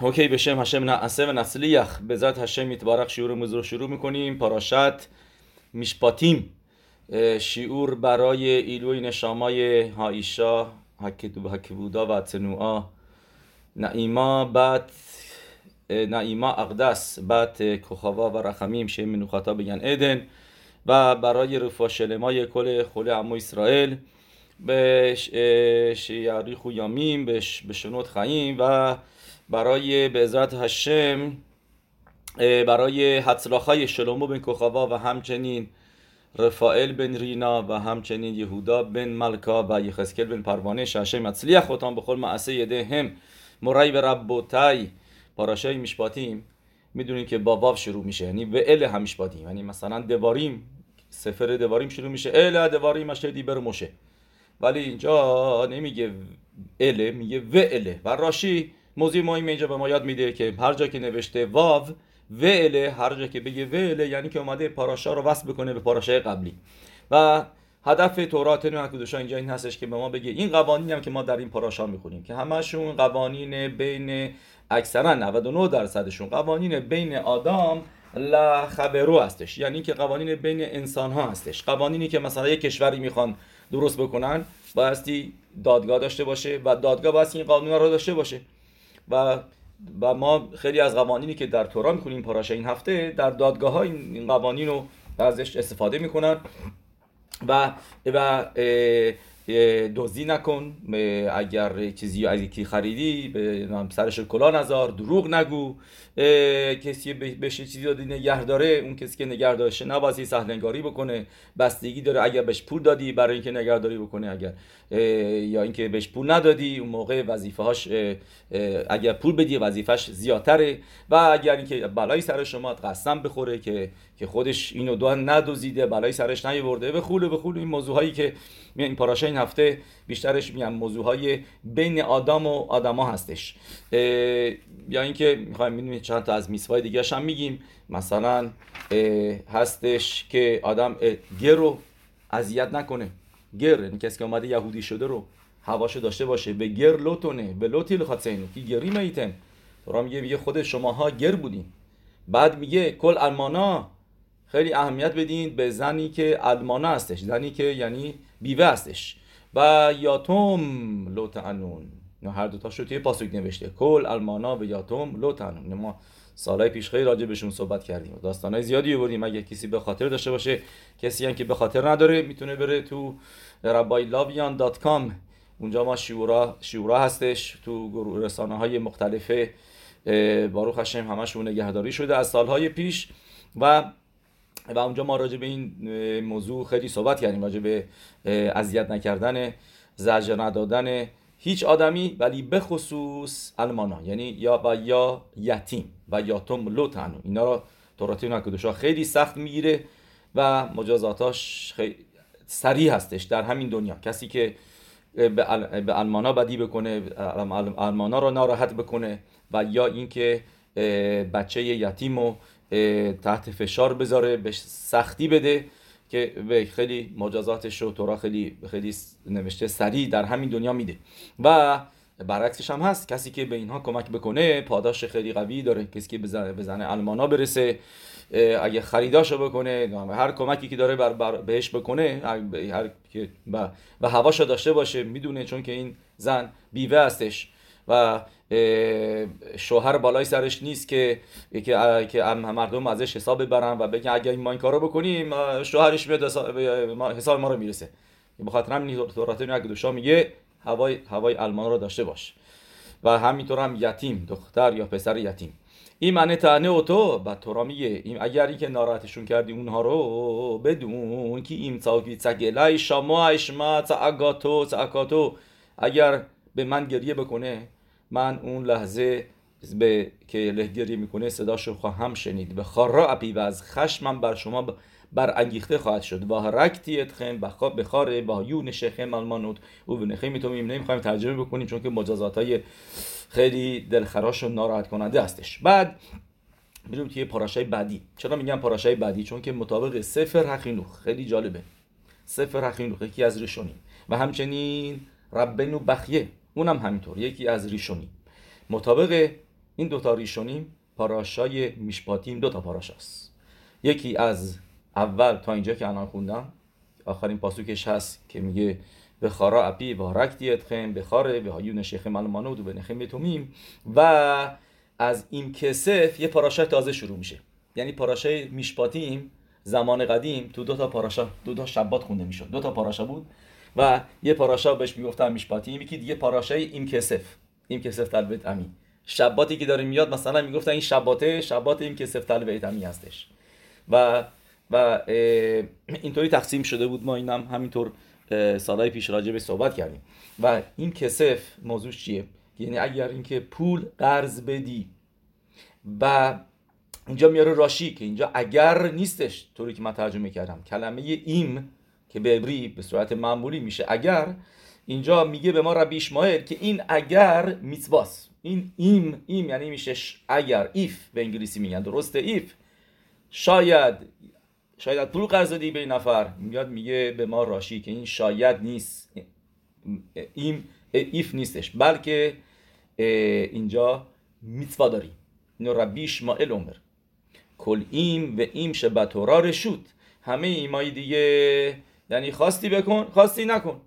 اوکی بشم هشم نعسه و نسلیخ به ذات هشم یتبارک شیور مزور شروع می‌کنیم پاراشت میشپاتیم شیور برای ایلوی نشامای هایشا هکبودا و تنوعا نعیما بعد نعیما اقدس بعد کخاوا و رخمیم شه منوخاتا بگن ادن و برای رفا شلمای کل خل امو اسرائیل به شیاریخ و یامیم به شنوت خیم و برای به عزت هشم برای حتلاخای شلومو بن کخاوا و همچنین رفائل بن رینا و همچنین یهودا بن ملکا و یخسکل بن پروانه شاشه متصلیح خودتان بخور معسه یده هم. مرای و ربوتای پاراشای میشباتیم. می‌دونیم که با واو شروع میشه یعنی و ال هم میشباتیم. یعنی مثلا دواریم سفر دواریم شروع میشه. ال دواریم اشتدی بر موشه. ولی اینجا نمیگه ال میگه و اله و راشی موضوع ما اینجا به ما یاد میده که هر جا که نوشته واو وله هر جا که بگه وله یعنی که اومده پاراشا رو وصل بکنه به پاراشای قبلی. و هدف تورات نو کدوشا اینجا این هستش که به ما بگه این قوانینی هم که ما در این پاراشا می‌خونیم که همشون قوانین بین اکثرا 99 درصدشون قوانین بین آدم لا خبرو هستش. یعنی که قوانین بین انسان ها هستش. قوانینی که مثلا یک کشوری می‌خوان درست بکنن بایستی دادگاه داشته باشه و دادگاه باید این قانون رو داشته باشه. و و ما خیلی از قوانینی که در تورا می‌کنیم پاراشه این هفته در دادگاه ها این قوانین رو ازش استفاده می‌کنن و و دزدی نکن اگر چیزی از یکی خریدی به سرش کلا نزار دروغ نگو. کسی بهش چیزی دادی نگه داره اون کسی که نگه داشته نبازی سهلنگاری بکنه بستگی داره اگر بهش پول دادی برای اینکه نگهداری بکنه اگر. یا اینکه بهش پول ندادی اون موقع وظیفه هاش اگر پول بدی وظیفش زیادتره. و اگر اینکه بلای سر شما قسم بخوره که که خودش اینو دو ندوزیده بلای سرش نیورده به خول به خول این موضوع هایی که این پاراشه این هفته بیشترش میگم موضوع های بین آدم و آدما هستش. یا اینکه می‌خوایم می‌دونید چند تا از میسوای دیگه هم میگیم. مثلا هستش که آدم گر رو اذیت نکنه. گر یعنی کسی که اومده یهودی شده رو هواشو داشته باشه به گر لوتونه به لوتیل خاطسینو که گری میتن؟ تو میگه میگه خود شماها گر بودین. بعد میگه کل المانا خیلی اهمیت بدین به زنی که المانا هستش. زنی که یعنی بیوه هستش. و یاتوم لوتعنون. هر دو شو توی پاسوک نوشته. کل المانا و یاتوم لوتعنون. ما سالهای پیش خیلی راجع بهشون صحبت کردیم. داستانهای زیادی بودیم اگه کسی به خاطر داشته باشه کسی هم که به خاطر نداره می‌تونه بره تو rabailavian.com اونجا ما شیورا شیورا هستش. تو رسانه های مختلفه باروخ هشم همشون نگهداری شده از سالهای پیش. و و اونجا ما راجع به این موضوع خیلی صحبت کردیم راجع به اذیت نکردن زجر ندادن هیچ آدمی ولی به خصوص المانا یعنی یا و یا یتیم و یاتم لوتن اینا را تورات نکدوشا خیلی سخت می‌گیره و مجازاتاش خیلی سریع هستش در همین دنیا. کسی که به المانا بدی بکنه المانا رو ناراحت بکنه و یا اینکه بچه یتیم رو تحت فشار بذاره به سختی بده که به خیلی مجازاتش رو تورا خیلی خیلی نوشته سریع در همین دنیا میده. و برعکسش هم هست کسی که به اینها کمک بکنه پاداش خیلی قوی داره کسی که به زن المانا برسه اگه خریداشو بکنه هر کمکی که داره بر, بر بهش بکنه هر و, و هواشو داشته باشه می‌دونه چون که این زن بیوه هستش. و شوهر بالای سرش نیست که که, که مردم ازش حساب ببرن و بگن اگه این ما این کارو بکنیم شوهرش میاد حساب ما رو می‌رسه. به خاطر همین تورات نگدوشا میگه هوای هوای المان رو داشته باش. و همینطور هم یتیم دختر یا پسر یتیم. این معنی تنه و تو و تورا میگه اگر این که ناراحتشون کردی اونها رو بدون که این تاگی تگلای شما اشما تاگاتو تاکاتو اگر به من گریه بکنه من اون لحظه به که لهگری می‌کنه صداشو خواهم شنید. به خارا اپی و از خشمم بر شما برانگیخته خواهد شد. و رکتی اتخم بخاره با یو نشخم المانوت او به نخیم تو نمی‌خوایم ترجمه بکنیم چون که مجازات های خیلی دلخراش و ناراحت کننده هستش. بعد بریم توی پاراشای بعدی. چرا میگم پاراشای بعدی؟ چون که مطابق سفر حقینوخ خیلی جالبه. سفر حقینوخ یکی از ریشونی و همچنین ربنو بخیه. اونم همینطور. یکی از ریشونی مطابق این دوتا ریشونیم پاراشای میشپاتیم دوتا پاراشاست یکی از اول تا اینجا که الان خوندم آخرین پاسوکش هست که میگه به خارا اپی و رکتی اتخم به خاره به هایون شیخ ملمانود و به نخم بتومیم و از این کسف یه پاراشای تازه شروع میشه. یعنی پاراشای میشپاتیم زمان قدیم تو دو تا پاراشا دو تا شبات خونده می‌شد. دو تا پاراشا بود. و یه پاراشا بهش می‌گفتن میشپاتیم یکی دیگه پاراشای این کسف این کسف تلبت امی. شباتی که داره میاد مثلا می‌گفتن این شباته شبات این کسف تلبت امی هستش. و و اینطوری تقسیم شده بود. ما اینم همینطور سالهای پیش راجع به صحبت کردیم. و این کسف موضوع چیه؟ یعنی اگر اینکه پول قرض بدی و اینجا میاره راشی که اینجا اگر نیستش طوری که من ترجمه کردم. کلمه אם که به عبری به صورت معمولی میشه. اگر اینجا میگه به ما ربی اشماعیل که این اگر میتواس این אם אם یعنی میشه اگر if به انگلیسی میگن. درسته؟ if. شاید شاید پول قرض دادی به این نفر. میاد میگه به ما راشی که این شاید نیست. این if نیستش. بلکه اینجا میتوا داری اینو ربی اشماعیل عمر. کل ایم و ایم شبتورا رشود همه ایمایی دیگه یعنی خواستی بکن خواستی نکن.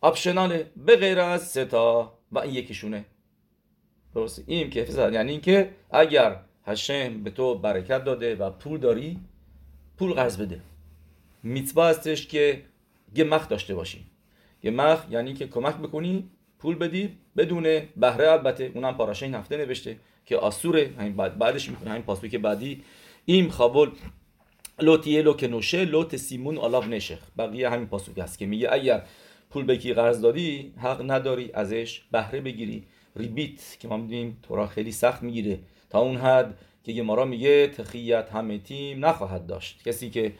آپشناله به غیر از ستا و این یکیشونه. درست این که یعنی اینکه اگر هشم به تو برکت داده و پول داری پول قرض بده. میتوا هستش که گمخ داشته باشی. گمخ یعنی که کمک بکنی پول بدی بدون بهره البته. اونم پاراشه این هفته نوشته که آسوره. همین بعد بعدش می‌کنه. همین پاسوی که بعدی. این خابل لوتیه لو که نوشه لوت سیمون آلاو نشخ. بقیه همین پاسوی هست که میگه اگر پول بکی قرض دادی حق نداری ازش بهره بگیری. ریبیت که ما می‌دونیم تورا خیلی سخت می‌گیره. تا اون حد که گمارا میگه تخیت همه تیم نخواهد داشت. کسی که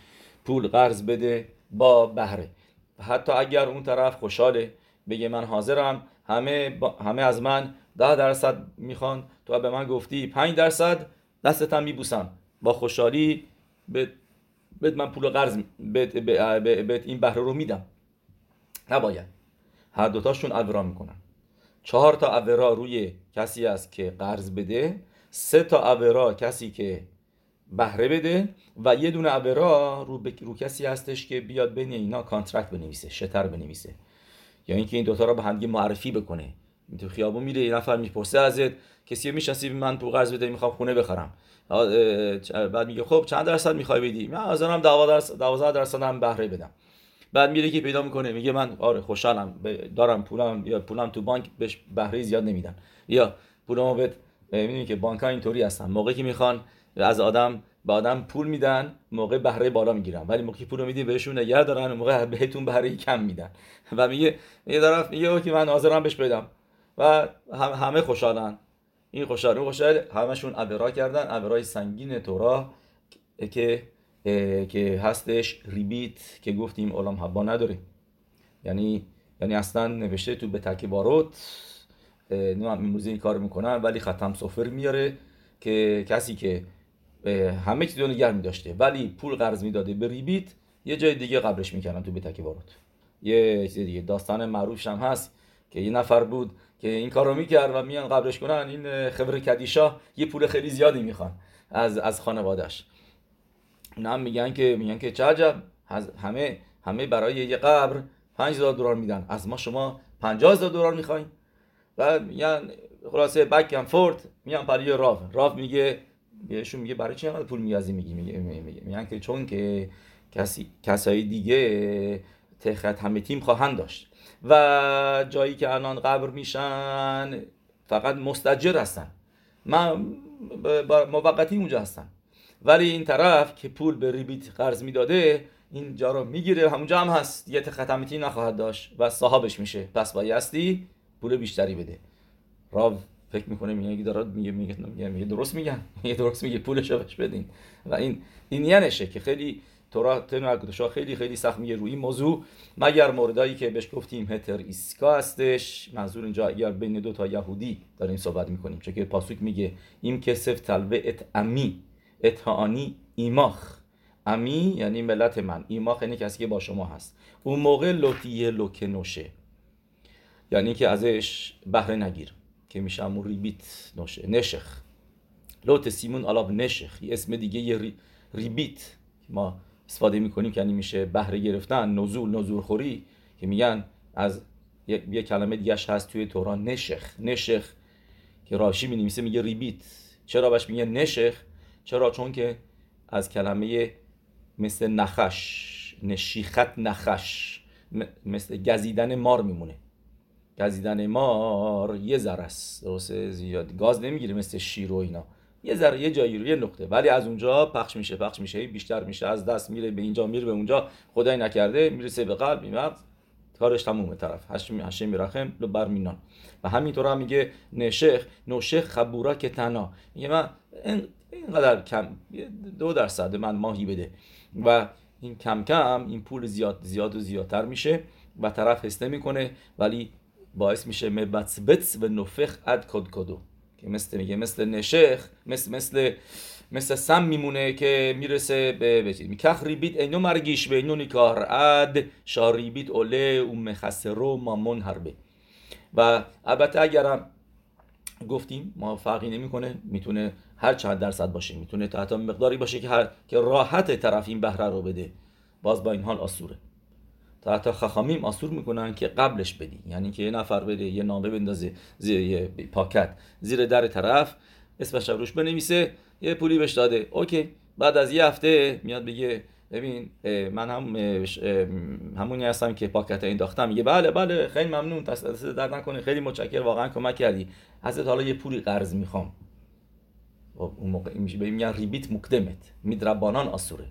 پول قرض بده با بهره. حتی اگر اون طرف خوشحاله بگه من حاضرم همه, همه از من ده درصد می‌خوان. تو به من گفتی پنج درصد دستتم میبوسم. با خوشحالی به من پول قرض به این بهره رو میدم. نباید. هر دوتاشون اورا می‌کنن. چهار تا اورا روی کسی است که قرض بده سه تا اورا کسی که بهره بده و یه دونه اورا رو, رو کسی هستش که بیاد بین اینا کانترکت بنویسه شتر بنویسه. یا اینکه این دوتا رو به هم معرفی بکنه. تو خیابون میره یه نفر می‌پرسه ازت کسی می‌شناسی؟ من پول قرض بده می‌خوام خونه بخرم. بعد میگه خب چند درصد می‌خوای بدی؟ من از اونم 12 درصد هم بهره بدم. بعد میره که پیدا می‌کنه میگه من آره خوشحالم دارم پولم یا پولم تو بانک بهش بهره زیاد نمیدن. یا پولمو بهت می‌دونی که بانک ها اینطوری هستن. موقعی که می‌خوان از آدم به آدم پول میدن موقع بهره بالا می‌گیرن. ولی موقعی پول میدی بهشون نگه دارن موقع بهتون بهره کم میدن. و میگه یه طرف میگه که من حاضرم بهش بدم. و همه خوشحالن. این خوشحال خوشحال همشون ابرا کردن ابرای سنگین تورا که که هستش ریبیت که گفتیم علام حبا نداره یعنی یعنی اصلا نوشته تو به تکی باروت امروزی این کار می‌کنن ولی ختم سفر میاره که کسی که همه چیز رو نگه میداشته ولی پول قرض می‌داده به ریبیت یه جای دیگه قبرش می‌کردن تو به تکی باروت یه چیز دیگه داستان معروفش هم هست که یه نفر بود که این کار رو می‌کرد و میان قبرش کنن این خبر کدیشا یه پول خیلی زیادی می‌خوان از از خانوادهش اونا میگن که میگن که چه عجب همه همه برای یه قبر 5000 دلار میدن. از ما شما 50000 دلار می‌خواین؟ و میگن خلاصه بک ام فورت میان برای راف راف میگه بهشون میگه برای چی پول میازی میگی میگه میگن که چون که کسی کسایی دیگه تخت همه تیم خواهند داشت. و جایی که الان قبر میشن فقط مستجر هستن. من موقتی اونجا هستن ولی این طرف که پول به ریبیت قرض می‌داده اینجا رو می‌گیره همونجا هم هست. یه ختمتی نخواهد داشت و صاحبش میشه. پس بایستی پول بیشتری بده. راو فکر می‌کنه میگه داره میگه میگه, میگه, درست میگن. میگه درست میگه پولشو بهش بدین. و این این یعنیشه که خیلی تورا تنو خیلی خیلی سخت میگه روی این موضوع. مگر موردایی که بهش گفتیم هتر ایسکا هستش؟ منظور اینجا اگر بین دو تا یهودی داریم صحبت می‌کنیم. چون که پاسوک میگه این کسف تلوه ات امی اتهانی ایماخ. امی یعنی ملت من. ایماخ یعنی کسی که با شما هست. اون موقع لوتیه لوکنوشه یعنی که ازش بهره نگیر. که میشه همون ریبیت نوشه. نشخ. لوت سیمون علاب نشخ. یه اسم دیگه یه ریبیت. ما استفاده می‌کنیم که یعنی میشه بهره گرفتن نزول نزول خوری که میگن از یه, کلمه دیگه هست توی توران نشخ. نشخ که راشی می نویسه میگه ریبیت. چرا بهش میگه نشخ؟ چرا؟ چون که از کلمه مثل نخش نشیخت نخش مثل گزیدن مار میمونه. گزیدن مار یه ذره است زیاد. گاز نمی‌گیره مثل شیر و اینا. یه ذره یه جایی رو یه نقطه. ولی از اونجا پخش میشه پخش میشه. بیشتر میشه. از دست میره به اینجا میره به اونجا. خدای نکرده می‌رسه به قلب. میمرد کارش تمومه. طرف. هشم هشم میرخم لو برمینان و همینطور هم میگه نشخ نوشخ خبورا که تنا میگه من اینقدر کم دو درصد من ماهی بده. و این کم کم این پول زیاد زیاد و زیادتر میشه و طرف حس می‌کنه ولی باعث میشه مبتس و نفخ اد کد کدو. که مثل میگه مثل نشخ مثل مثل مثل سم میمونه که می‌رسه به بچید میکخ ریبیت اینو مرگیش به اینو نیکار شاریبیت اوله و مخسرو مامون هربه. و البته اگرم گفتیم ما فرقی نمی‌کنه می‌تونه هر چند درصد باشه. می‌تونه تا حتی مقداری باشه که هر که راحت طرف این بهره رو بده. باز با این حال آسوره. تا حتی خخامیم آسور می‌کنن که قبلش بدی. یعنی که یه نفر بده یه نامه بندازه زیر یه پاکت زیر در طرف اسمش روش بنویسه یه پولی بهش داده. اوکی. بعد از یه هفته میاد بگه ببین من هم همونی هستم که پاکت انداختم. میگه بله بله خیلی ممنون. دست در نکنه. خیلی متشکر واقعا کمک کردی. ازت حالا یه پولی قرض می‌خوام. خب، اون موقع میشه میگن ریبیت مقدمت. میدربانان آسوره.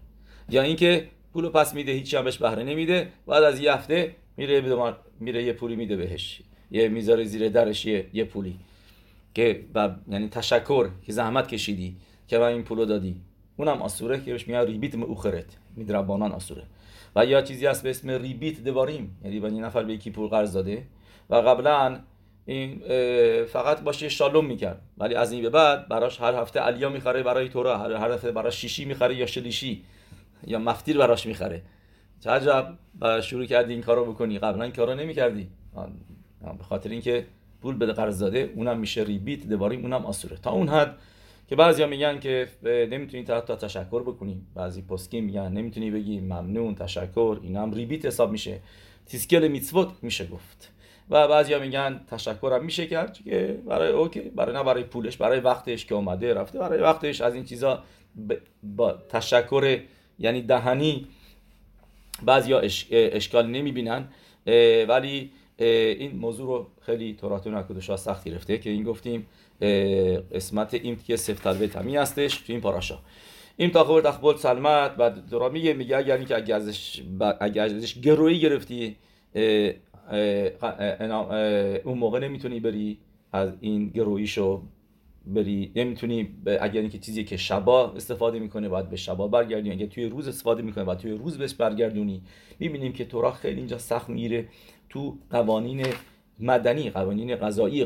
یا اینکه پولو پس میده هیچی هم بهش بهره نمیده. بعد از یه هفته میره میره یه پولی میده بهش. یه می‌ذاره زیر درش یه, یه پولی. که یعنی تشکر که زحمت کشیدی که من این پولو دادی. اونم آسوره که بهش میگن ریبیت مؤخرت. میدربانان آسوره. و یا چیزی هست به اسم ریبیت دواریم یعنی با این نفر به یکی پول قرض داده. و قبلا این فقط باشه شالوم می‌کرد. ولی از این به بعد براش هر هفته علیا می‌خره برای تورا هر, هر هفته براش شیشی می‌خره یا شلیشی. یا مفتیر براش می‌خره. چه عجب. شروع کردی این کارو بکنی. قبلا این کارو نمی‌کردی. به خاطر اینکه پول بده قرض داده اونم میشه ریبیت دواریم اونم آسوره. تا اون حد که بعضیا میگن که نمی‌تونی تا تشکر بکنی. بعضی پسکی میگن نمی‌تونی بگی. ممنون تشکر. اینم ریبیت حساب میشه. تیسکل میتسوت میشه گفت. و بعضیا میگن تشکرم میشه کرد که برای اوکی برای نه برای پولش برای وقتش که اومده رفته برای وقتش. از این چیزا با تشکر یعنی دهنی بعضیا اش... اشکال نمی‌بینن ولی این موضوع رو خیلی توراتون اکدوشا سخت گرفته که این گفتیم قسمت این که سفتر تمی هستش تو این پاراشا. این تا خبر تخبول سلمت و دورا میگه میگه اگر اینکه اگر ازش اگر ازش گروهی گرفتی اون موقع نمی‌تونی بری از این گروهیشو بری نمی‌تونی اگر اینکه چیزی که شبا استفاده می‌کنه باید به شبا برگردونی. اگر توی روز استفاده می‌کنه باید توی روز بهش برگردونی. می‌بینیم که تورا خیلی اینجا سخت میره تو قوانین مدنی قوانین قضایی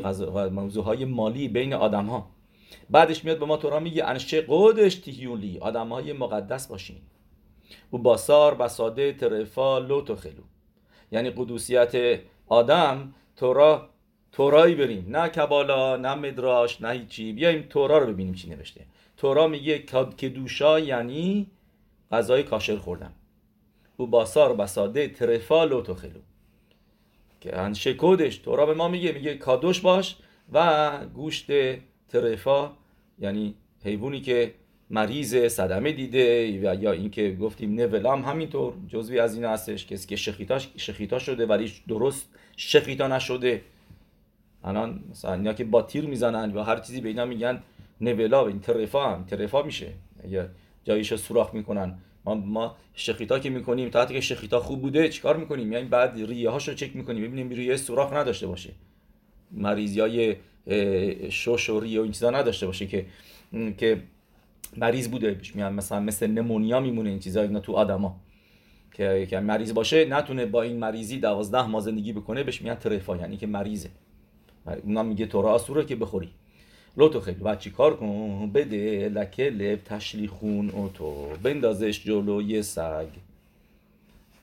موضوع های مالی بین آدم ها بعدش میاد به ما تورا میگه انشه قدش تیهیولی. آدم های مقدس باشین. و باسار بساده ترفا لوتو خلو. یعنی قدوسیت آدم تورا تورایی بریم. نه کبالا نه مدراش نه هیچی. بیایم تورا رو ببینیم چی نوشته. تورا میگه کدوشا یعنی غذای کاشر خوردن. او باسار بساده ترفا لوتو خلو که انشه کودش تورا به ما میگه. میگه کادوش باش و گوشت ترفا یعنی حیوانی که مریض صدمه دیده و یا اینکه گفتیم نولام همینطور. جزوی از این هستش کسی که شخیتاش شخیتا شده ولی درست شخیتا نشده. الان مثلا اینا که با تیر می‌زنن و هر چیزی به اینا میگن نولا این ترفا هم ترفا میشه. یا جاییشو سوراخ می‌کنن. ما ما شخیتا که می‌کنیم تا که شخیتا خوب بوده چیکار می‌کنیم؟ یعنی بعد ریه هاشو چک می‌کنیم ببینیم ریه سوراخ نداشته باشه. مریضی های شوش و ریه و این چیزا نداشته باشه که که مریض بوده بهش میان مثلا مثل نمونیا میمونه این چیزا اینا تو آدما. که که مریض باشه نتونه با این مریضی دوازده ماه زندگی بکنه بهش میان ترفا یعنی که مریضه. اونا میگه تو را که بخوری. لوتو خیلی. و چی کار کن؟ بده لکه لب تشلیخون اوتو بندازش جلوی سگ.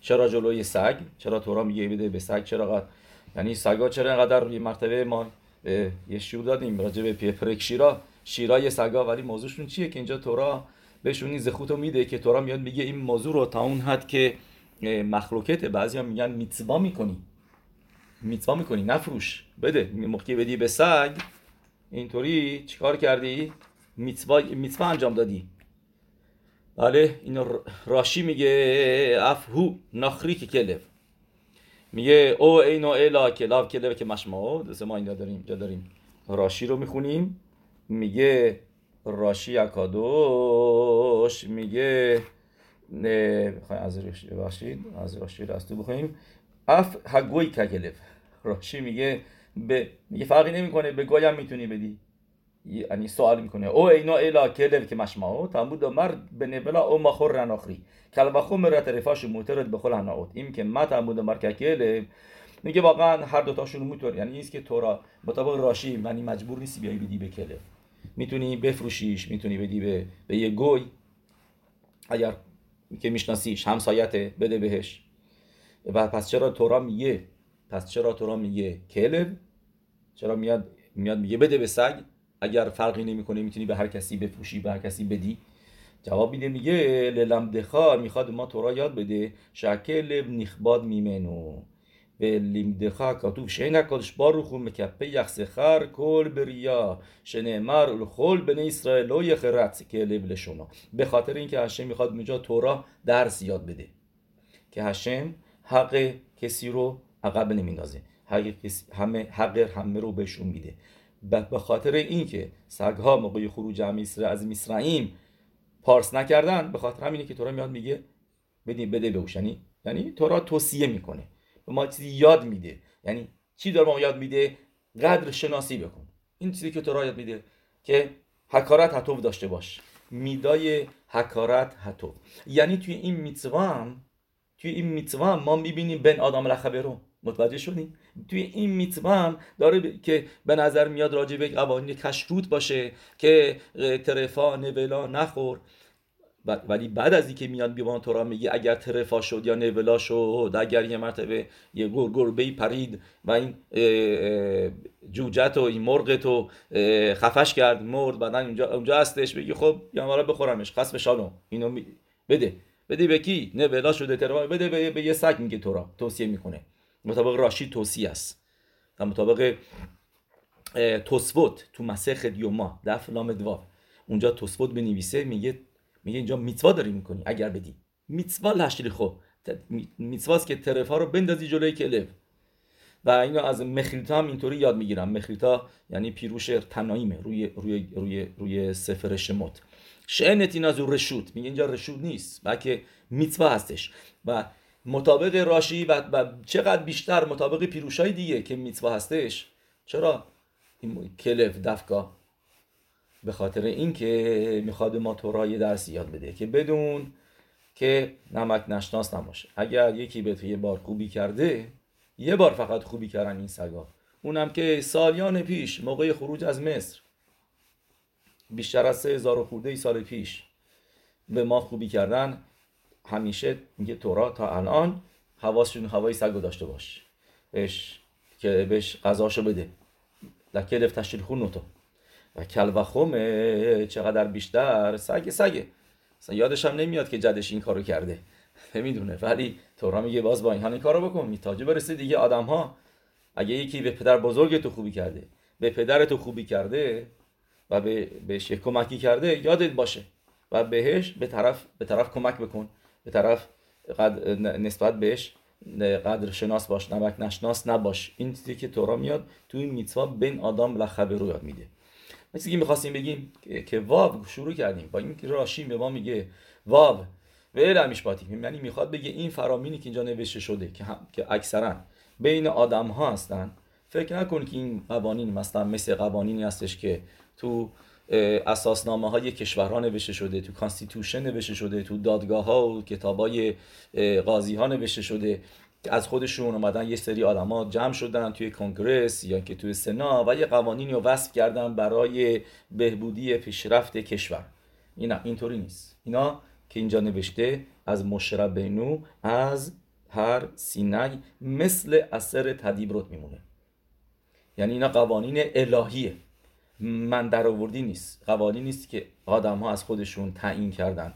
چرا جلوی سگ؟ چرا تورا میگه بده به سگ؟ چرا قد... یعنی سگا چرا اینقدر یه مرتبه ما یه شیور دادیم راجع به پرک شیرا. شیرای سگا ولی موضوعشون چیه که اینجا تورا بهشون این زخوتو میده که تورا میاد میگه این موضوع رو تا اون حد که مخلوقت بعضی هم میگن میتوا می‌کنی. میتوا می‌کنی؟ نفروش. بده. موقعی بدی به سگ. اینطوری چیکار کردی؟ میتوا میتوا انجام دادی. بله اینو راشی میگه افهو نخری که کلب میگه او اینو الا کلاب کلب که مشما. دست ما اینجا داریم اینجا داریم. راشی رو می‌خونیم. میگه راشی اکادوش میگه نه از راشی از راشی راستو بخونیم. اف هگوی کلب. راشی میگه به میگه فرقی نمی‌کنه به گویم می‌تونی بدی. یعنی سوال می‌کنه. او اینا الا کلر که مشمعو تنبود مر به نبلا او مخور رناخری کل بخو مرت رفاش موترد بخل هناوت این که ما تنبود مر که میگه واقعا هر دو تاشون موتور. یعنی نیست که تو را مطابق راشی یعنی مجبور نیستی بیای بدی به کلر. می‌تونی بفروشیش می‌تونی بدی به, به یه گوی. اگر که میشناسیش همسایت بده بهش. و پس چرا تورا میگه پس چرا تورا میگه کلب؟ چرا میاد میاد میگه بده به سگ؟ اگر فرقی نمی‌کنه می‌تونی به هر کسی بفروشی به هر کسی بدی. جواب میده میگه للم دخار می‌خواد ما تو را یاد بده. شکل نخباد میمنو. به لیمدخا کاتوب شین اکادش باروخو مکپه یخس خر کل بریا. شنمر الخول بن اسرائیل و یخرت که لب لشونا به خاطر اینکه هشم می‌خواد اونجا تورا درس یاد بده. که هشم حق کسی رو عقب نمیندازه. همه حق همه رو بهشون میده. به خاطر اینکه سگها موقع خروج از میسرائیم پارس نکردن به خاطر همینه که تورا میاد میگه بدین بده بهوش یعنی یعنی تورا توصیه می‌کنه. به ما چیزی یاد میده. یعنی چی داره ما یاد میده؟ قدر شناسی بکن. این چیزی که تورا یاد میده که حکارت حتوب داشته باش. میدای حکارت حتوب یعنی توی این میتوا توی این میتوا ما می‌بینیم بن آدم لخبرو متوجه شدیم توی این میتوا هم داره که به نظر میاد راجع به قوانین کشروت باشه که ترفا نولا نخور. ولی بعد از اینکه میاد بیوان تورا میگه اگر ترفا شد یا نولا شد اگر یه مرتبه یه گر گربه پرید و این جوجت و این مرغ تو خفش کرد مرد بعدا اونجا اونجا هستش بگی خب یا مرا بخورمش خاص به اینو بده. بده به کی؟ نولا شده ترفا. بده به, به یه سگ میگه تورا. توصیه می‌کنه. مطابق راشی توصیه است. و مطابق توسفوت تو مسخ دیوما دف لام دواف اونجا توسفوت بنویسه میگه میگه اینجا میتوا داری می‌کنی؟ اگر بدی. میتوا لشری خو میتواست که ترفا رو بندازی جلوی کلب و اینو از مخریتا هم اینطوری یاد می‌گیرم. مخریتا یعنی پیروش تنایمه روی روی روی روی سفر شموت شعنت این از رشود. میگه اینجا رشود نیست بلکه میتوا هستش. و مطابق راشی و, و چقدر بیشتر مطابق پیروشای دیگه که میتوا هستش. چرا؟ این کلف دفکا. به خاطر اینکه می‌خواد ما تورای درس یاد بده که بدون که نمک نشناس نباشه. اگر یکی به تو یه بار خوبی کرده یه بار فقط خوبی کردن این سگا. اونم که سالیان پیش موقع خروج از مصر بیشتر از سه هزار خورده سال پیش به ما خوبی کردن. همیشه میگه تورا تا الان حواسشون هوای سگو داشته باش. بهش که بهش غذاشو بده. لکه دف تشتیل خون تو و کل و خومه چقدر بیشتر سگ سگه. یادش هم نمیاد که جدش این کارو کرده. نمی‌دونه. ولی تورا میگه باز با این همین کارو بکن. میتاجه برسه دیگه آدم ها اگه یکی به پدر بزرگ تو خوبی کرده به پدر تو خوبی کرده و به بهش کمکی کرده یادت باشه. و بهش به طرف به طرف کمک بکن. به طرف قدر نسبت بهش قدر شناس باش نمک نشناس نباش. این چیزی که تورا میاد تو این מצווה בין אדם לחברו یاد میده. مثل که می‌خواستیم بگیم که واو شروع کردیم. با این راشی به ما میگه واو ואלה המשפטים یعنی می‌خواد بگه این فرامینی که اینجا نوشته شده که, هم... که اکثرا بین آدم ها هستن فکر نکن که این قوانین مثلا مثل قوانینی هستش که تو اساسنامه های کشورها نوشته شده تو constitution نوشته شده تو دادگاه ها و کتاب های قاضی ها نوشته شده. از خودشون اومدن یه سری آدما جمع شدن توی کنگرس یا که توی سنا و یه قوانینی رو وصف کردن برای بهبودی پیشرفت کشور. اینا اینطوری نیست. اینا که اینجا نوشته از مشربینو از هر سینای مثل اثر تدیبروت میمونه. یعنی اینا قوانین الهیه. من در آوردی نیست. قوانین نیست که آدم ها از خودشون تعیین کردن.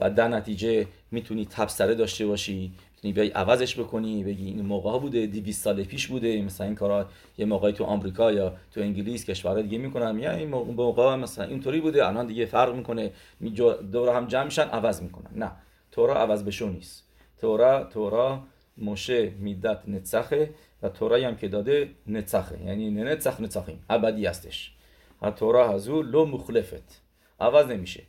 و در نتیجه می‌تونی تبصره داشته باشی می‌تونی بیای عوضش بکنی بگی این موقع بوده 200 سال پیش بوده مثلا این کارا یه موقعی تو آمریکا یا تو انگلیس کشورهای دیگه می‌کنن یا این موقع مثلا اینطوری بوده الان دیگه فرق می‌کنه دور هم جمع میشن عوض می‌کنن. نه تورا عوض بشو نیست. تورا تورا مشه میدت نتسخه و تورایی هم که داده نتسخه. یعنی نتسخ نتسخیم. ابدی هستش. تورا هزو لو مخلفت. عوض نمیشه.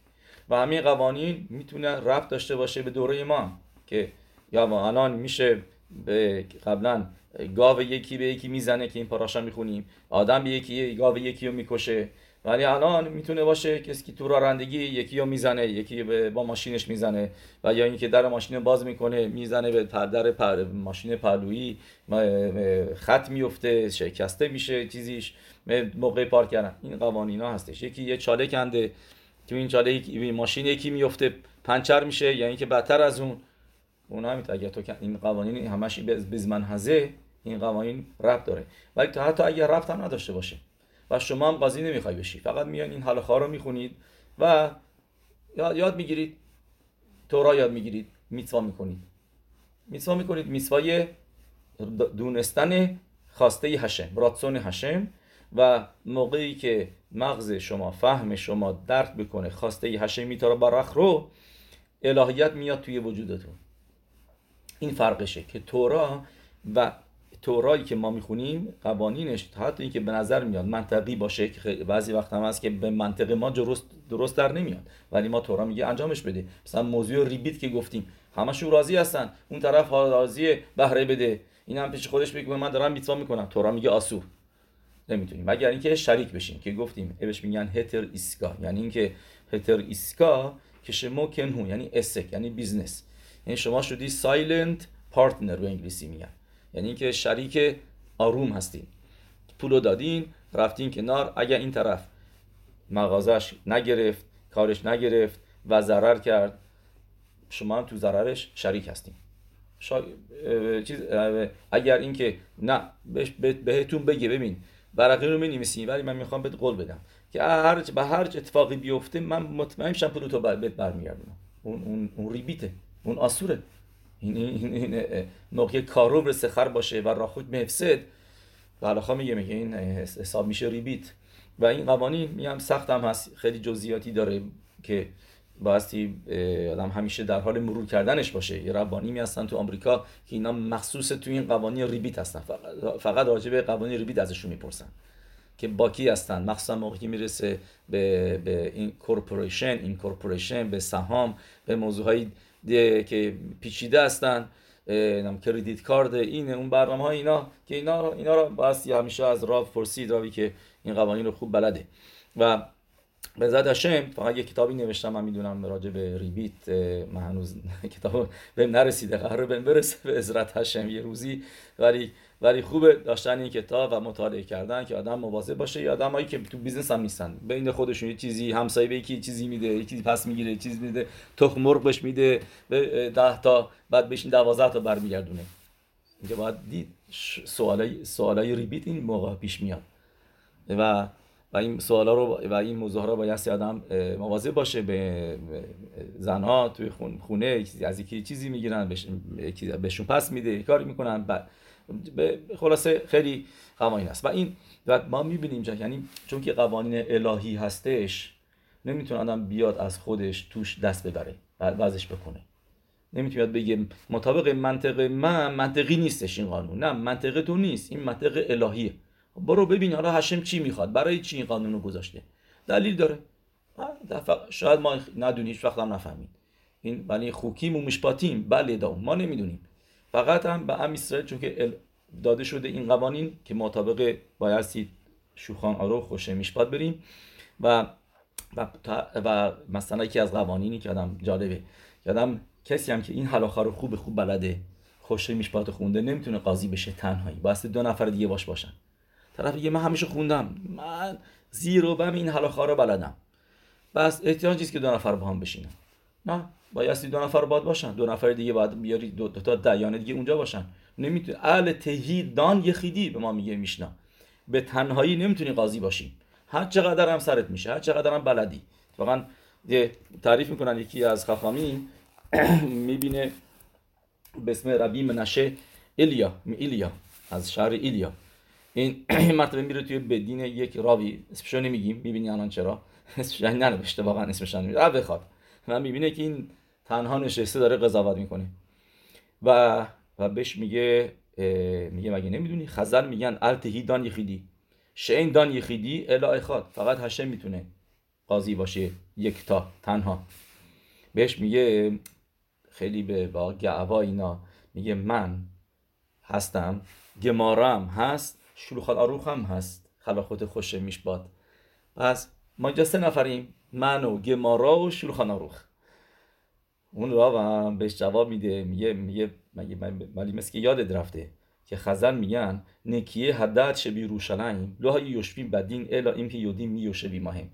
و همین قوانین می‌تونه رفت داشته باشه به دوره ما که یا الان میشه به قبلا گاو یکی به یکی می‌زنه که این پاراشا می‌خونیم. آدم به یکی گاو یکی رو می‌کشه. ولی الان می‌تونه باشه کسی که تو رانندگی یکی رو می‌زنه یکی با ماشینش می‌زنه و یا اینکه در ماشین باز می‌کنه می‌زنه به در پر ماشین پهلویی خط میفته شکسته میشه چیزیش. موقع پارک کردن این قوانین ها هستش. یکی یه چاله کنده. تو این چاله ماشین یکی میفته پنچر میشه. یا اینکه بدتر از اون. اون هم اگر تو این قوانین همش بزمن هزه این قوانین ربط داره. ولی تا حتی اگر ربط هم نداشته باشه. و شما هم قاضی نمی‌خوای بشی. فقط میان این حال رو می‌خونید و یاد می‌گیرید. تورا یاد می‌گیرید. میتوا می‌کنید. میتوا می‌کنید. میتوای دونستن خواسته هشم راتسون هشم و موقعی که مغز شما فهم شما درک بکنه خواسته هشم میتارا برخ رو الهیت میاد توی وجودتون. این فرقشه که تورا و تورایی که ما می‌خونیم قوانینش حتی اینکه به نظر میاد منطقی باشه که بعضی وقت هم هست که به منطق ما درست درست در نمیاد. ولی ما تورا میگه انجامش بده. مثلا موضوع ریبیت که گفتیم همشون راضی هستن. اون طرف راضی بهره بده. این هم پیش خودش بگه من دارم מצווה می‌کنم. تورا میگه אסור. نمی‌تونیم. مگر اینکه شریک بشیم که گفتیم بهش میگن היתר עסקא. یعنی اینکه היתר עסקא که شما کنهو یعنی עסק یعنی business. یعنی شما شدی silent partner به انگلیسی میگن. یعنی اینکه شریک آروم هستین. پولو دادین رفتین کنار. اگر این طرف مغازش نگرفت کارش نگرفت و ضرر کرد شما هم تو ضررش شریک هستین. شا... چیز... اگر اینکه نه بهتون بگه ببین برقی رو می ولی من می‌خوام بهت قول بدم که هر به هر اتفاقی بیفته من مطمئن شم پولو تو بهت برمیگردونم اون اون اون ریبیته. اون آسوره. این این موقع کارو سخر باشه و راخود مفسد. و حالا میگه میگه این حساب میشه ریبیت. و این قوانین میگم سخت هم هست. خیلی جزئیاتی داره که بایستی آدم همیشه در حال مرور کردنش باشه. یه רבנים ی هستن تو آمریکا که اینا مخصوص تو این قوانین ריבית هستن. فقط, فقط به قوانین ריבית ازشون می‌پرسن که בקי هستن. مخصوصا موقعی می‌رسه به, به این corporation این corporation به سهام به موضوع که پیچیده هستن credit card این اون برنامه ها اینا که اینا رو اینا رو بس همیشه از רב پرسید רב ی که این قوانین رو خوب بلده. و בעזרת השם فقط یه کتابی نوشتم من می‌دونم راجع به ריבית من هنوز کتاب بهم نرسیده قرار بهم برسه בעזרת השם یه روزی ولی ولی خوبه داشتن این کتاب و مطالعه کردن که آدم مواظب باشه یا آدمایی که تو business هم نیستن. بین خودشون یه چیزی همسایه به یکی چیزی میده یکی پس می‌گیره چیزی میده تخم مرغ بهش میده به 10 تا بعد بشین 12 تا برمیگردونه. اینجا باید دید سوالای سوالای ریبیت این موقع پیش میاد. و و این سوالا رو و این موضوع رو باید آدم مواظب باشه به زنها توی خونه از یکی چیزی می‌گیرن بهشون پس میده کاری می‌کنن به خلاصه خیلی قوانین است. و این و ما می‌بینیم یعنی چون که قوانین الهی هستش نمی‌تونه آدم بیاد از خودش توش دست ببره وزش بکنه. نمی‌تونه بگه مطابق منطق من منطقی نیستش این قانون. نه منطق تو نیست. این منطق الهیه. برو ببین حالا هشم چی می‌خواد برای چی این قانون رو گذاشته؟ دلیل داره. شاید ما ندونیم هیچ وقت هم نفهمیم. این ولی خوکیم و مشپاتیم بله دا ما نمی‌دونیم. فقط هم به ام اسرائیل چون که داده شده این قوانین که مطابق بایستی شوخان آرو خوشه میشپات بریم و و, و مثلا یکی از قوانینی که آدم جالبه. آدم کسی هم که این حلاخه رو خوب خوب بلده خوشه میشپات خونده نمی‌تونه قاضی بشه تنهایی. باید دو نفر دیگه باش باشن. طرف دیگه من همیشه خوندم. من زیر و بم این حلاخه رو بلدم. بس احتیاجی که دو نفر با هم بشینن. نه بایستی دو نفر باید باشن. دو نفر دیگه باید بیاری دو, تا دیانه دیگه اونجا باشن. نمی‌تونه اهل تهید دان یخیدی به ما میگه میشنا. به تنهایی نمی‌تونی قاضی باشی. هر چقدر هم سرت میشه هر چقدر هم بلدی. واقعا تعریف می‌کنن یکی از خفامی می‌بینه به اسم ربی منشه ایلیا ایلیا از شهر ایلیا. این مرتبه میره توی بدین یک راوی اسمشو نمیگیم می‌بینی الان چرا؟ اسمش یعنی ننوشته واقعا اسمش نمیگه بخواد و می‌بینه که این تنها نشسته داره قضاوت می‌کنه. و و بهش میگه میگه مگه نمی‌دونی؟ خزل میگن التهی دان یخیدی. شین دان یخیدی الا خواد فقط هشم می‌تونه قاضی باشه یکتا تنها. بهش میگه خیلی به با گعوا اینا میگه من هستم گمارم هست شلوخال آروخ هم هست. خلاخوت خوش میشباد پس ما اینجا سه نفریم. من و گمارا و شلوخان آروخ اون را هم بهش جواب میده. میگه میگه مگه ولی مثل که یادت رفته که خزن میگن نکیه حدت شبی روشلایم لوهای یوشبیم بدین الا این که یودیم میوشبی ماهم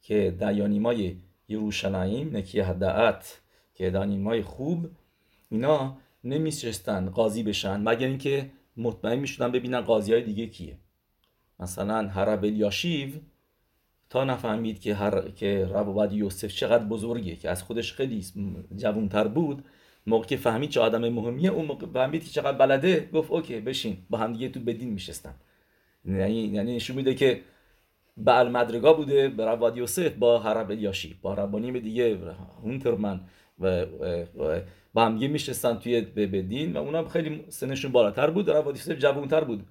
که دیانیمای یروشلایم نکیه حدت که دیانیمای خوب. اینا نمیشستن قاضی بشن. مگر اینکه مطمئن می‌شدن ببینن قاضی های دیگه کیه. مثلا هرب یاشیو تا نفهمید که هر که رب یوسف چقدر بزرگه که از خودش خیلی جوانتر بود. موقع که فهمید چه آدم مهمیه اون موقع فهمید که چقدر بلده گفت اوکی بشین. با هم دیگه تو بدین میشستن. یعنی یعنی نشون میده که بعل مدرگا بوده به رب یوسف با هرب یاشی با ربانیم دیگه هونترمن. و, و با هم دیگه میشستن توی بدین و اونم خیلی سنشون بالاتر بود رب یوسف جوانتر بود.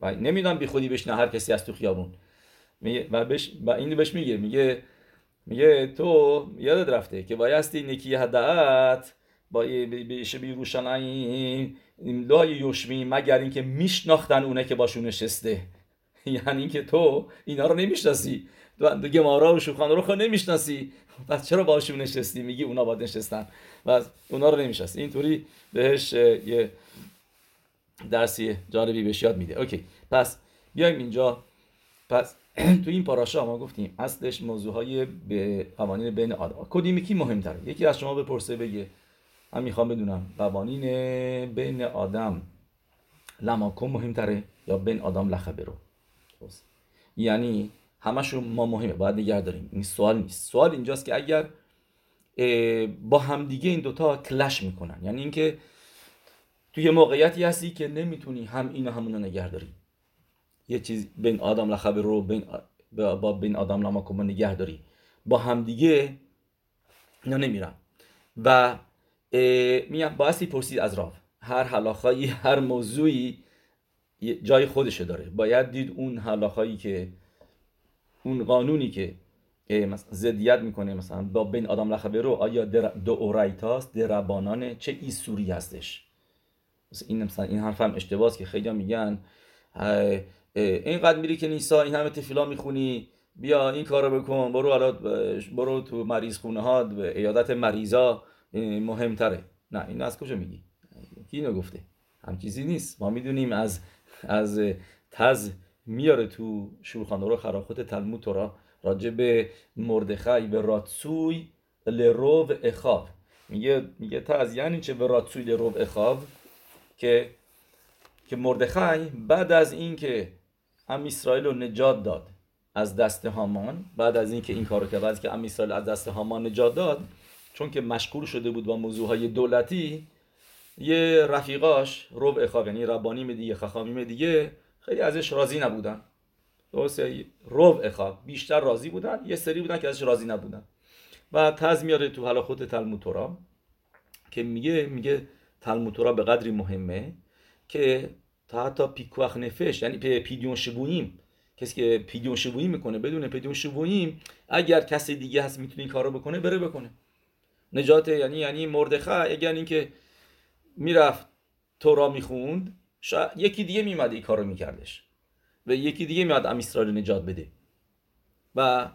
و نمی‌دونم بی خودی بشنه هر کسی از تو خیابون. و, بش و اینو بهش میگه میگه میگه تو یادت رفته که بایستی نکی هدعت با بیشه بیروشنایی لای یوشمی مگر اینکه میشناختن اونه که باشون نشسته. یعنی اینکه تو اینا رو نمی‌شناسی. گمارا و شوخان رو نمی‌شناسی. پس چرا باشون نشستی؟ میگی اونا باید نشستن. و اونا رو نمی‌شناسی. اینطوری بهش یه درسی جالبی بهش یاد میده. اوکی. پس بیایم اینجا. پس تو این پاراشا ما گفتیم اصلش موضوع های به قوانین بین آدم. کدیمی کی مهمتره؟ یکی از شما بپرسه بگه من می‌خوام بدونم قوانین بین آدم لماکن مهمتره یا بین آدم لخبرو یعنی همشون ما مهمه باید نگه داریم. این سوال نیست. سوال اینجاست که اگر با همدیگه این دوتا کلش می‌کنن یعنی اینکه توی موقعیتی هستی که نمی‌تونی هم اینو همونو نگه داری. یه چیز بین آدم لخبر رو بین با بین آدم لما نگه داری. با همدیگه اینا نمیرن. و میگم بایستی پرسید از راو هر حلاخایی هر موضوعی جای خودشه داره. باید دید اون حلاخایی که اون قانونی که مثلا زدیت می‌کنه مثلا با بین آدم لخبه رو آیا دو اورایتاست دربانانه چه ایسوری هستش؟ مثلا این مثلا این حرف هم اشتباهه که خیلی میگن. اینقدر میری که نیسا این همه تفیلا می‌خونی. بیا این کارو بکن برو حالا برو تو مریض خونه ها ایادت مریضا. مهمتره. نه این از کجا میگی؟ کی اینو گفته. هم چیزی نیست. ما می‌دونیم از از تز میاره تو شورخان رو خراخوت تلمود تو راجع به مردخای به راتسوی لروب اخاب میگه میگه تز یعنی چه به راتسوی لروب اخاب که که مردخای بعد از اینکه ام اسرائیل رو نجات داد از دست هامان بعد از اینکه این کارو کرد بعد که ام اسرائیل از دست هامان نجات داد چون که مشغول شده بود با موضوع های دولتی یه رفیقاش ربع خواب یعنی ربانیم دیگه خخامیم دیگه خیلی ازش راضی نبودن. درسته؟ ربع خواب. بیشتر راضی بودن. یه سری بودن که ازش راضی نبودن. و تز میاره تو حالا خود تلموتورا که میگه میگه تلموتورا به قدری مهمه که تا حتی پیکوخ نفش یعنی پیدیون شبوییم. کسی که پیدیون شبویی می‌کنه بدون پیدیون شبوییم اگر کسی دیگه هست می‌تونه این کارو بکنه بره بکنه. نجات یعنی یعنی مردخه اگر اینکه می‌رفت تورا می‌خوند یکی دیگه میمد این کارو میکردش. و یکی دیگه میاد ام اسرائیل نجات بده. و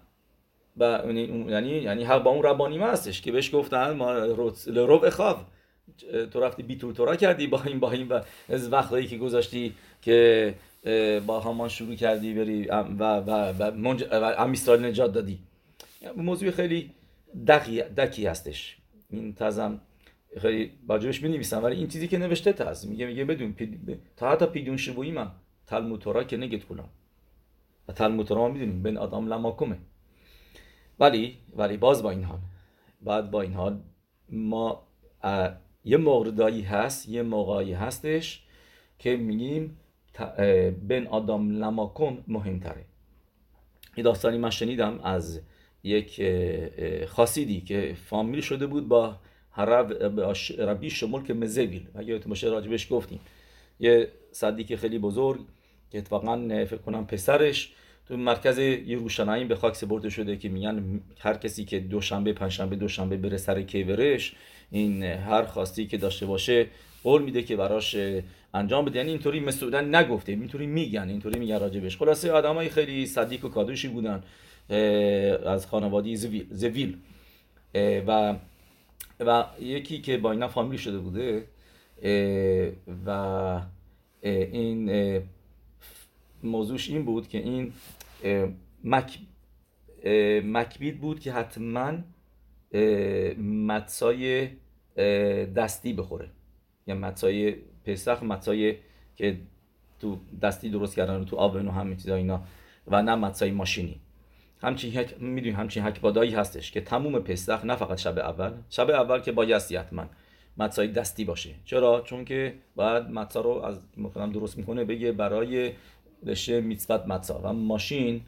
و یعنی یعنی حق با اون ربانی هستش که بهش گفتن ما رو اخاف تو رفتی بیتور تورا کردی با این با این و از وقتایی که گذاشتی که با همان شروع کردی بری و و و, منج... و نجات دادی. موضوع خیلی دقی, دکی هستش. این تازم خیلی باجبش می نویسم ولی این چیزی که نوشته تاز میگه میگه بدون پید... تا حتی پیدون شبویی من تلمود که نگید کلام و تلمود تورا ما می‌دونیم. بین آدم لماکمه ولی ولی باز با این حال. بعد با این حال ما یه موردایی هست یه موقعی هستش که میگیم بین آدم لماکم مهمتره. یه داستانی من شنیدم از یک خاصیدی که فامیل شده بود با ربی شمول که مزویل اگه تو باشه راجبش گفتیم یه صدیق خیلی بزرگ که اتفاقا فکر کنم پسرش تو مرکز یروشلایم به خاک سپرده شده که میگن هر کسی که دوشنبه پنجشنبه دوشنبه بره سر کیورش این هر خواستی که داشته باشه قول میده که براش انجام بده یعنی اینطوری مسعودن نگفته اینطوری میگن اینطوری میگن راجبش خلاصه آدمای خیلی صدیق و کادوشی بودن از خانوادی زویل و و یکی که با اینا فامیلی شده بوده و این موضوعش این بود که این مک مکبید بود که حتما متسای دستی بخوره. یا متسای پسخ متسای که تو دستی درست کردن تو آون و همه چیزا اینا و نه متسای ماشینی. همچین هک می‌دونی همچین حکبادایی هستش که تموم پسخ نه فقط شب اول شب اول که بایستی حتما متسای دستی باشه. چرا؟ چون که باید متسا رو از مثلا درست می‌کنه بگه برای رشته میتسفت متسا و ماشین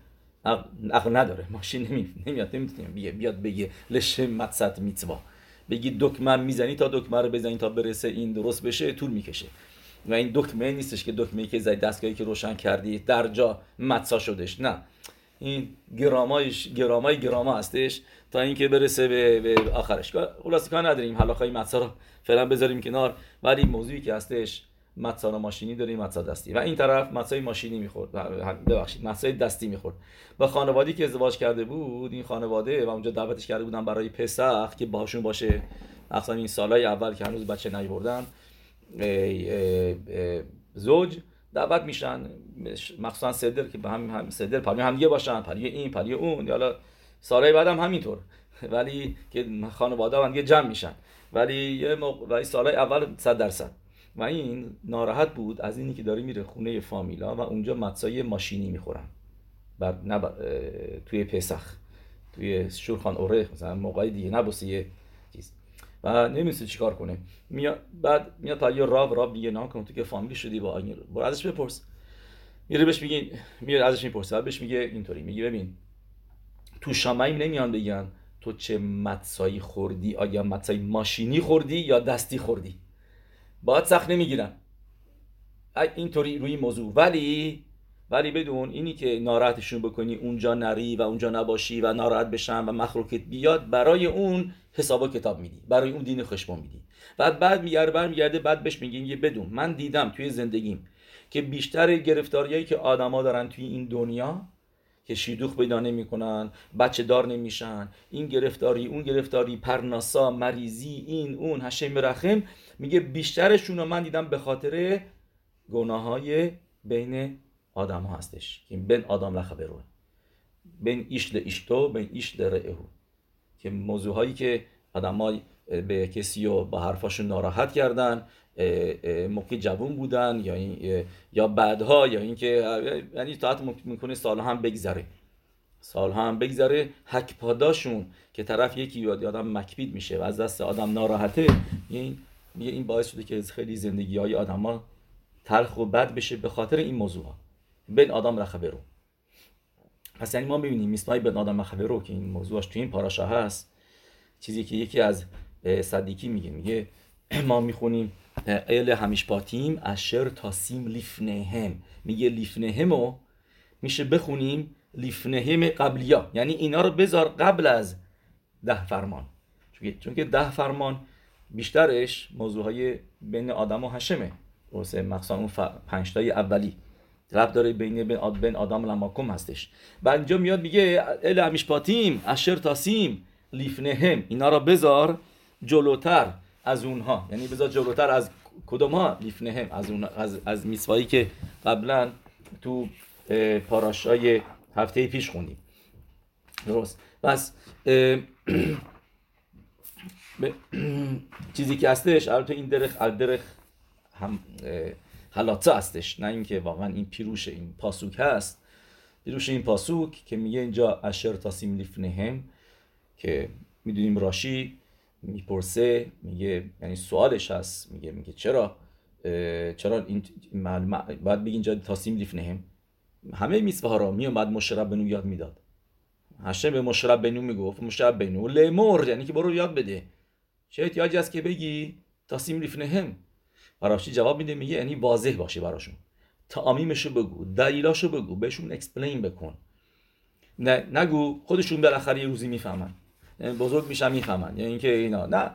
عقل نداره. ماشین نمیاد نمی‌تونه بیاد بگه لشه متسط میتوا بگی دکمه می‌زنی تا دکمه رو بزنی تا برسه این درست بشه طول می‌کشه. و این دکمه نیستش که دکمه که زای دستگاهی که روشن کردی در جا متسا شدش. نه. این گرامایش گرامای گراما هستش تا اینکه برسه به, به آخرش. خلاص کار نداریم. حلاخای متسا رو فعلا بذاریم کنار. ولی موضوعی که هستش متسا ماشینی داریم متسا دستی. و این طرف متسای ماشینی می‌خورد. ببخشید מצה ی دستی می‌خورد. با خانواده‌ای که ازدواج کرده بود این خانواده و اونجا دعوتش کرده بودن برای פסח که باهاشون باشه. اصلا این سالهای اول که هنوز بچه نیوردن. زوج دعوت میشن مخصوصا סדר که به هم, هم סדר پلی هم دیگه باشن پلی این پلی اون حالا سالهای بعد هم همینطور. ولی که خانواده هم دیگه جمع میشن. ولی یه موقع ولی سالهای اول 100 درصد. و این ناراحت بود از اینی که داره میره خونه فامیلا و اونجا متسای ماشینی می‌خورن. بعد نه توی پسخ توی شورخان اوره مثلا موقعی دیگه نبوسه یه چیز. و نمیشه چیکار کنه. بعد میاد تا یه راب راب میگه ناکن تو که فامیلی شدی با این برو ازش بپرس. میره بهش میگه میره ازش می‌پرسه بهش میگه اینطوری میگه ببین تو شامایم نمیان بگن تو چه متسایی خوردی؟ آیا متسای ماشینی خوردی یا دستی خوردی؟ باید سخت نمی‌گیرن. اینطوری روی موضوع. ولی ولی بدون اینی که ناراحتشون بکنی اونجا نری و اونجا نباشی و ناراحت بشن و مخلوقت بیاد برای اون حسابا کتاب میدی. برای اون دین خشبان میدی. بعد بعد میگرده برمیگرده بعد بهش میگی یه بدون. من دیدم توی زندگیم که بیشتر گرفتاریایی که آدما دارن توی این دنیا که شیدوخ پیدا نمی‌کنن بچه دار نمیشن این گرفتاری اون گرفتاری پرناسا مریضی این اون هشم رحم میگه بیشترشون رو من دیدم به خاطر گناه های بین آدم ها هستش که بین آدم لخبروه بین ایش ایشتو بین ایش رعهو که موضوع هایی که آدم به کسی رو با حرفاشون ناراحت کردن موقع جوون بودن یا این یا بعدها یا اینکه یعنی تا می‌کنه سال هم بگذره. سال هم بگذره حک پاداشون که طرف یکی یاد آدم مکبید میشه و از دست آدم ناراحته این میگه این باعث شده که خیلی زندگی های آدم ها تلخ و بد بشه به خاطر این موضوع بین آدم رخبه رو. پس یعنی ما ببینیم میسمای بین آدم رخبه رو که این موضوعش تو این پاراشا هست چیزی که یکی از صدیکی میگه میگه ما می‌خونیم ایل همیش پاتیم اشر تاسیم لیفنهم. میگه لیفنهم رو میشه بخونیم لیفنهم قبلیا. یعنی اینا رو بذار قبل از ده فرمان. چون که ده فرمان بیشترش موضوع های بین آدم و هشمه مخصوصا اون پنجتای اولی. رب داره بین بین آدم و لماکم هستش. بعد اینجا میاد میگه ال همیشپاتیم اشر تاسیم لیفنهم اینا را بذار جلوتر از اونها. یعنی بذار جلوتر از کدوم ها؟ لیفنهم از اون از از میسوایی که قبلا تو پاراشای هفته پیش خوندیم. درست. پس چیزی که هستش البته این درخ درخ هم حلاته هستش نه اینکه واقعا این پیروش این پاسوک هست. پیروش این پاسوک که میگه اینجا اشر تاسیم لیفنهم که می‌دونیم راشی می‌پرسه میگه یعنی سوالش هست میگه میگه چرا؟ چرا این باید بگی اینجا תשים לפניהם همه מצוה ها را میومد مشه ربنو یاد می‌داد. هشم به مشه ربنو می‌گفت مشه ربنو למד یعنی که برو یاد بده. چه احتیاجی هست که بگی תשים לפניהם راشی جواب میده میگه یعنی واضح باشه براشون. טעמים شو بگو دلیلاشو بگو بهشون explain بکن. نه نگو خودشون بالاخره یه روزی می‌فهمن. یعنی بزرگ میشن می‌فهمن. یعنی اینکه اینا. نه.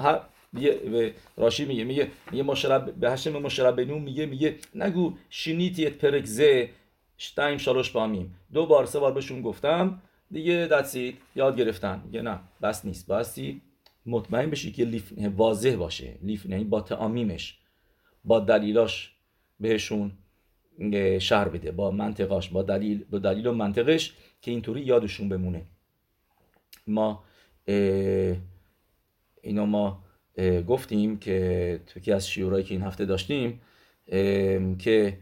هر یه راشی میگه میگه میگه مشرب به هشم بنو میگه میگه نگو شنیتی ات پرکزه شتایم شالوش پامیم دو بار سه بار بهشون گفتم. دیگه دستید یاد گرفتن. میگه نه بس نیست. باستی مطمئن بشی که لیف واضح باشه. لیف یعنی با تعامیمش با دلیلاش بهشون شهر بده. با منطقاش با دلیل با دلیل و منطقش که اینطوری یادشون بمونه. ما اینا ما گفتیم که توی از شیورایی که این هفته داشتیم که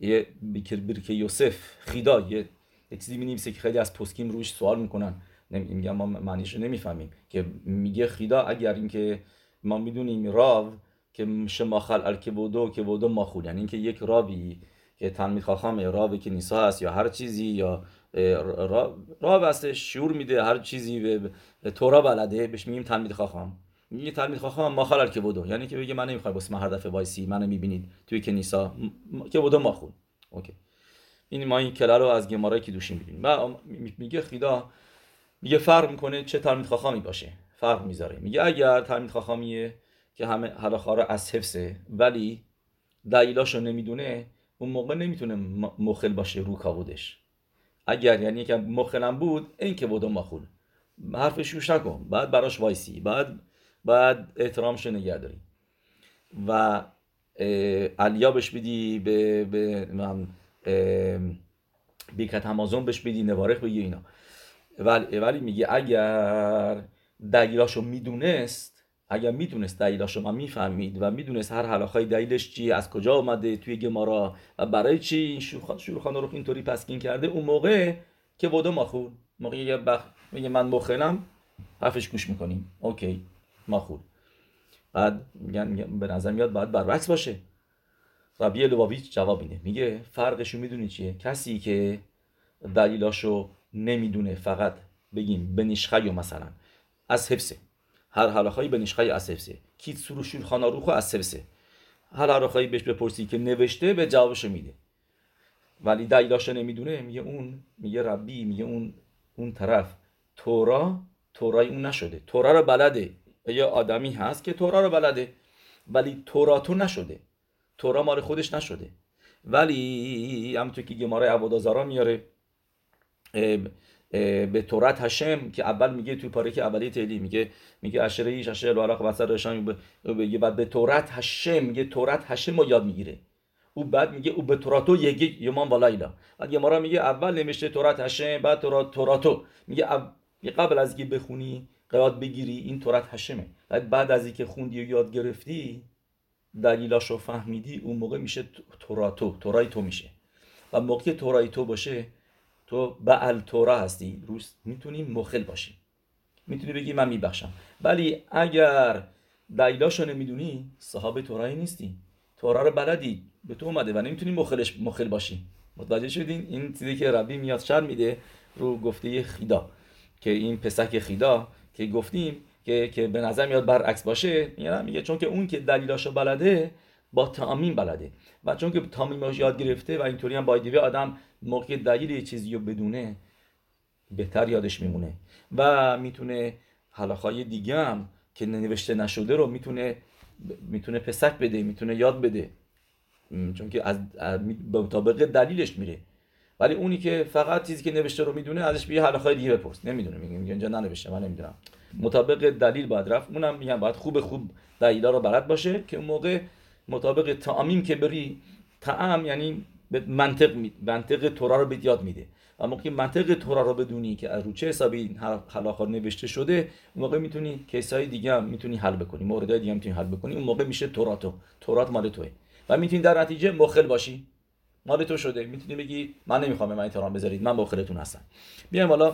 یه بیکر یوسف خیدا یه چیزی می که خیلی از پسکیم روش سوال می‌کنن. میگم ما معنیش نمی‌فهمیم. که میگه خیدا اگر اینکه ما می‌دونیم راو که شماخل الکبودو که بودو ماخول یعنی اینکه یک راوی که تنمید خاخام راوی که نیسا هست یا هر چیزی یا רב هستش שיעור میده هر چیزی به תורה بلده بهش میگیم תלמיד חכם. میگه תלמיד חכם מחל כבודו. یعنی که بگه من نمی‌خوام واسه من هر دفعه وایسی منو می‌بینید توی کنیسا כבודו מחול okay. این ما این כלל رو از גמרא ی קידושין می‌بینیم. میگه خیدا میگه فرق می‌کنه چه תלמיד חכם ی باشه. فرق می‌ذاره. میگه اگر תלמיד חכם یه که همه הלכה رو از حفظه ولی دلیلاشو نمی‌دونه اون موقع نمی‌تونه مخل باشه رو کابودش اگر یعنی که مخلم بود این که بودو مخول. حرفش روش نکن. بعد براش وایسی. بعد بعد احترامش نگه داری. و علیا بهش بدی به, به بیکت همازون بهش بدی نوارخ بگی اینا. ولی, ولی میگه اگر دلیلاشو می‌دونست اگر می‌دونست دلیلاشو ما می‌فهمید و می‌دونست هر حلاخای دلیلش چی از کجا آمده توی گمارا و برای چی این شروخان رو اینطوری پسکین کرده اون موقع که بودو ماخول موقع یه بخ... میگه من مخنم حرفش گوش می‌کنیم. اوکی ماخول بعد میگن به نظر میاد باید برعکس باشه. ربی لوباویچ جواب میده. میگه فرقشو می‌دونی چیه؟ کسی که دلیلاشو نمی‌دونه فقط بگیم بنیشخیو مثلا. از حفظه هر حلاخایی بنیشخی از حفظه کیت سروشون خاناروخو از حفظه هر حلاخایی بهش بپرسی که نوشته به جوابشو میده. ولی دلیلاشو نمی‌دونه میگه اون میگه ربی میگه اون اون طرف. تورا تورای اون نشده. تورا رو بلده. یه آدمی هست که تورا رو بلده. ولی توراتو نشده. تورا مال خودش نشده. ولی همونطور که گماره عبادازارا میاره. به تورات هشم که اول میگه توی پاره که اولی تلی میگه میگه اشره ایش اشره الوالاق وسط رشان میگه بعد به تورات هشم میگه تورات هشم رو یاد می‌گیره. او بعد میگه او به توراتو یگی یمان والایلا بعد گمارا میگه اول نمیشه تورات هشم بعد تورات توراتو. میگه قبل از اینکه بخونی قیاد بگیری این تورات هشمه بعد بعد از اینکه خوندی و یاد گرفتی دلیلاشو فهمیدی اون موقع میشه توراتو تورای تو میشه. و موقع تورای تو باشه تو بعل تورا هستی. روز می‌تونی مخل باشی. می‌تونی بگی من میبخشم. ولی اگر دلیلاشو نمی‌دونی صحابه تورایی نیستی. تورا رو بلدی. به تو اومده و نمی‌تونی مخلش مخل باشی. متوجه شدین؟ این چیزی که ربی میاد شر میده رو گفته خیدا. که این پسک خیدا که گفتیم که که به نظر میاد برعکس باشه میگه میگه چون که اون که دلیلاشو بلده با تامین بلده. و چون که تامینش یاد گرفته و اینطوری هم بایدیوه آدم موقع دلیل یه چیزی رو بدونه بهتر یادش میمونه. و می‌تونه حلاخای دیگه هم که نوشته نشده رو می‌تونه می‌تونه پسک بده می‌تونه یاد بده. چون که از مطابق دلیلش میره. ولی اونی که فقط چیزی که نوشته رو می‌دونه ازش به حلاخای دیگه بپرس. نمی‌دونه میگه اینجا ننوشته من نمی‌دونم. مطابق دلیل باید رفت. اونم میگم باید خوب خوب دلیلا رو بلد باشه که اون موقع مطابق تعامیم که بری تعام یعنی به منطق. منطق تورا رو به یاد میده. و موقعی منطق تورا رو بدونی که از رو چه حسابی حلاخا نوشته شده اون موقع می‌تونی کیسای دیگه هم می‌تونی حل بکنی موردهای دیگه هم می‌تونی حل بکنی اون موقع میشه توراتو تورات مال توه. و می‌تونی در نتیجه مخل باشی. مال تو شده. می‌تونی بگی من نمی‌خوام به من احترام بذارید. من مخلتون هستم. بیایم حالا